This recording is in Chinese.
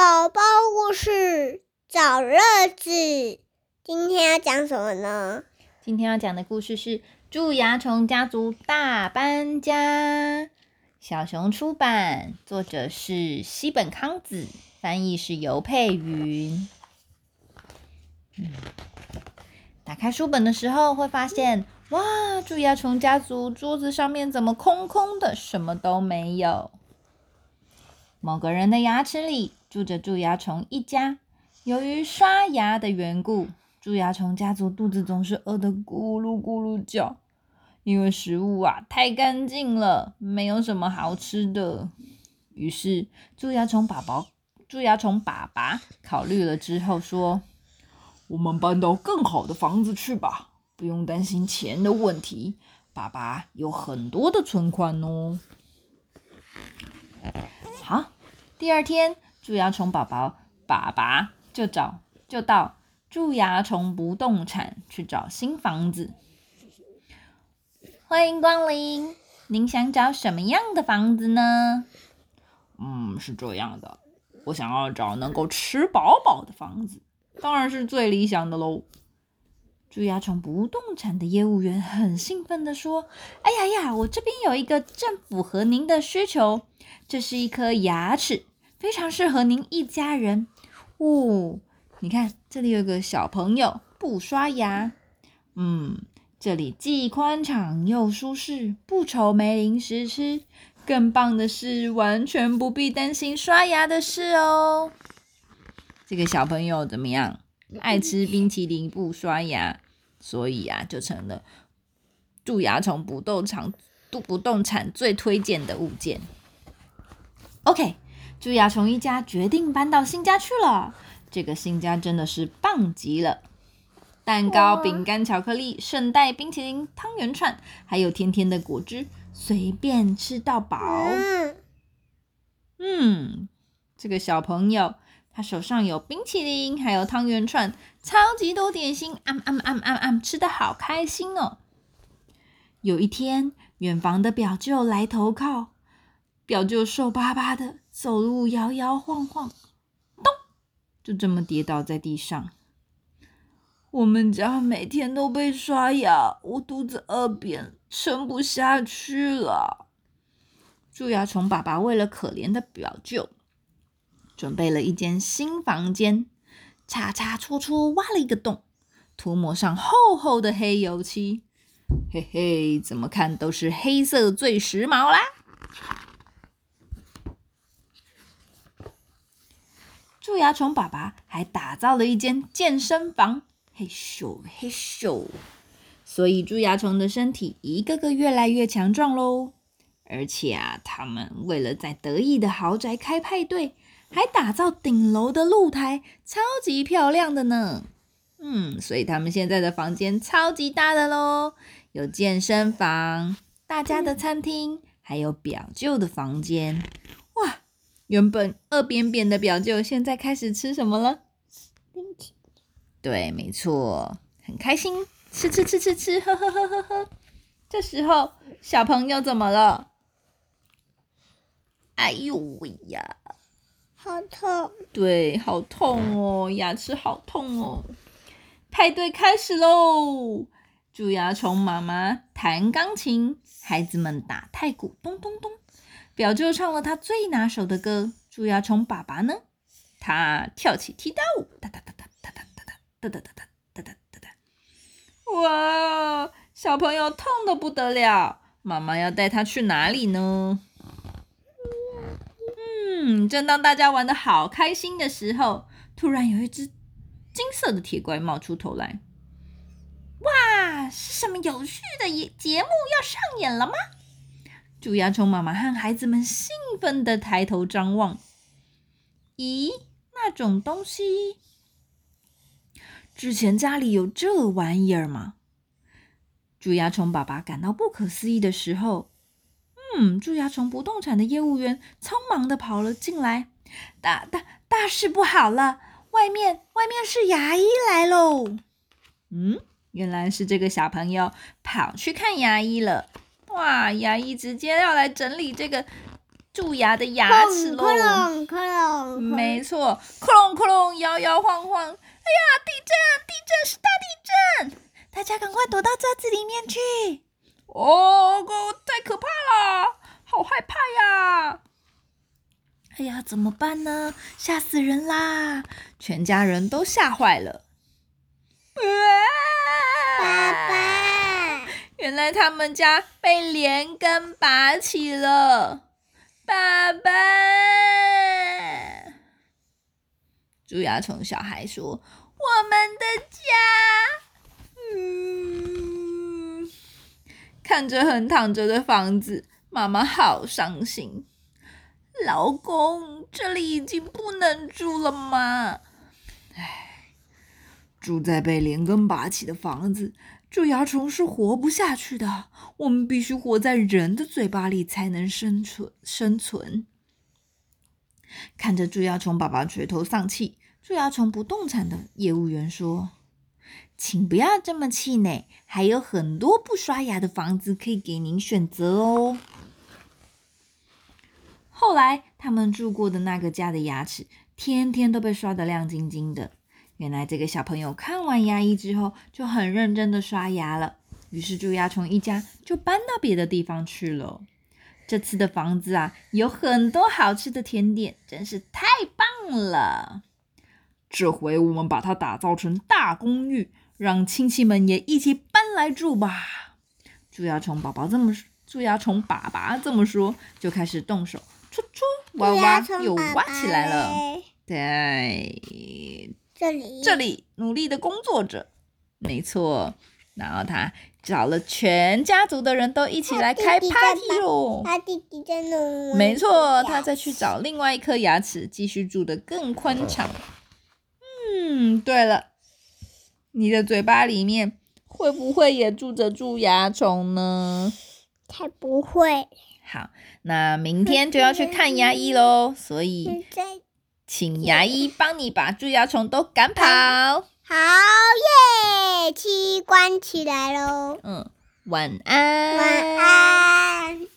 宝宝故事找乐子，今天要讲什么呢？今天要讲的故事是蛀牙虫家族大搬家。小熊出版，作者是西本康子，翻译是尤佩云。嗯，打开书本的时候会发现，哇，蛀牙虫家族桌子上面怎么空空的，什么都没有。某个人的牙齿里住着蛀牙虫一家。由于刷牙的缘故，蛀牙虫家族肚子总是饿得咕噜咕噜叫。因为食物啊太干净了，没有什么好吃的。于是蛀牙虫宝宝、蛀牙虫爸爸考虑了之后说：“我们搬到更好的房子去吧，不用担心钱的问题。爸爸有很多的存款哦。”好，第二天，蛀牙虫宝宝爸爸就找就到蛀牙虫不动产去找新房子。欢迎光临，您想找什么样的房子呢？嗯，是这样的，我想要找能够吃饱饱的房子，当然是最理想的喽。蛀牙虫不动产的业务员很兴奋地说：“哎呀呀，我这边有一个正符合您的需求。”这是一颗牙齿，非常适合您一家人。哦，你看，这里有个小朋友不刷牙。嗯，这里既宽敞又舒适，不愁没零食吃。更棒的是，完全不必担心刷牙的事哦。这个小朋友怎么样？爱吃冰淇淋，不刷牙，所以啊，就成了蛀牙虫不动产不不动产最推荐的物件。OK，蛀牙虫一家决定搬到新家去了。这个新家真的是棒极了，蛋糕、饼干、巧克力、圣代、冰淇淋、汤圆串，还有甜甜的果汁，随便吃到饱。嗯，这个小朋友他手上有冰淇淋，还有汤圆串，超级多点心，啊啊啊啊啊，吃的好开心哦。有一天，远房的表舅来投靠。表舅瘦巴巴的，走路摇摇晃晃，咚，就这么跌倒在地上。我们家每天都被刷牙，我肚子饿扁，撑不下去了。蛀牙虫爸爸为了可怜的表舅，准备了一间新房间，擦擦戳戳挖了一个洞，涂抹上厚厚的黑油漆。嘿嘿，怎么看都是黑色最时髦啦！蛀牙虫爸爸还打造了一间健身房，嘿咻嘿咻，所以蛀牙虫的身体一个个越来越强壮喽。而且啊，他们为了在得意的豪宅开派对，还打造顶楼的露台，超级漂亮的呢。嗯，所以他们现在的房间超级大的喽，有健身房、大家的餐厅，还有表舅的房间。哇原本饿扁扁的表舅，现在开始吃什么了？冰淇淋。对，没错，很开心，吃吃吃吃吃，呵呵呵呵呵。这时候，小朋友怎么了？哎呦喂呀，好痛！对，好痛哦，牙齿好痛哦。派对开始喽！蛀牙虫妈妈弹钢琴，孩子们打太鼓，咚咚咚。表舅唱了他最拿手的歌，蛀牙虫爸爸呢？他跳起踢踏舞，哒哒哒哒哒哒哒哒哒哒哒哒哒哒哒。哇，小朋友痛的不得了，妈妈要带他去哪里呢？嗯，正当大家玩的好开心的时候，突然有一只金色的铁怪冒出头来。哇，是什么有趣的节节目要上演了吗？蛀牙虫妈妈和孩子们兴奋的抬头张望。咦，那种东西，之前家里有这玩意儿吗？蛀牙虫爸爸感到不可思议的时候，嗯，蛀牙虫不动产的业务员匆忙的跑了进来。大大大事不好了，外面外面是牙医来喽！嗯，原来是这个小朋友跑去看牙医了。哇！牙医直接要来整理这个蛀牙的牙齿喽！没错，窟窿窟窿，摇摇晃晃。哎呀，地震！地震是大地震！大家赶快躲到桌子里面去。哦，太可怕了，好害怕呀！哎呀，怎么办呢？吓死人啦！全家人都吓坏了。爸爸，原来他们家被连根拔起了。爸爸，蛀牙虫小孩说：“我们的家。”嗯，看着横躺着的房子，妈妈好伤心。老公，这里已经不能住了吗？唉，住在被连根拔起的房子，蛀牙虫是活不下去的。我们必须活在人的嘴巴里才能生存。生存。看着蛀牙虫爸爸垂头丧气，蛀牙虫不动产的业务员说：“请不要这么气馁，还有很多不刷牙的房子可以给您选择哦。”后来，他们住过的那个家的牙齿，天天都被刷得亮晶晶的。原来，这个小朋友看完牙医之后，就很认真的刷牙了。于是，蛀牙虫一家就搬到别的地方去了。这次的房子啊，有很多好吃的甜点，真是太棒了。这回我们把它打造成大公寓，让亲戚们也一起搬来住吧。蛀牙虫宝宝这么，蛀牙虫爸爸这么说，就开始动手。戳戳挖挖又挖起来了，在这里这里努力的工作着，没错。然后他找了全家族的人都一起来开 party 喽。他弟弟在弄，没错，他再去找另外一颗牙齿，继续住的更宽敞。嗯，对了，你的嘴巴里面会不会也住着蛀牙虫呢？才不会。好，那明天就要去看牙医喽，所以请牙医帮你把蛀牙虫都赶跑。好耶，器官起来喽。嗯，晚安。晚安。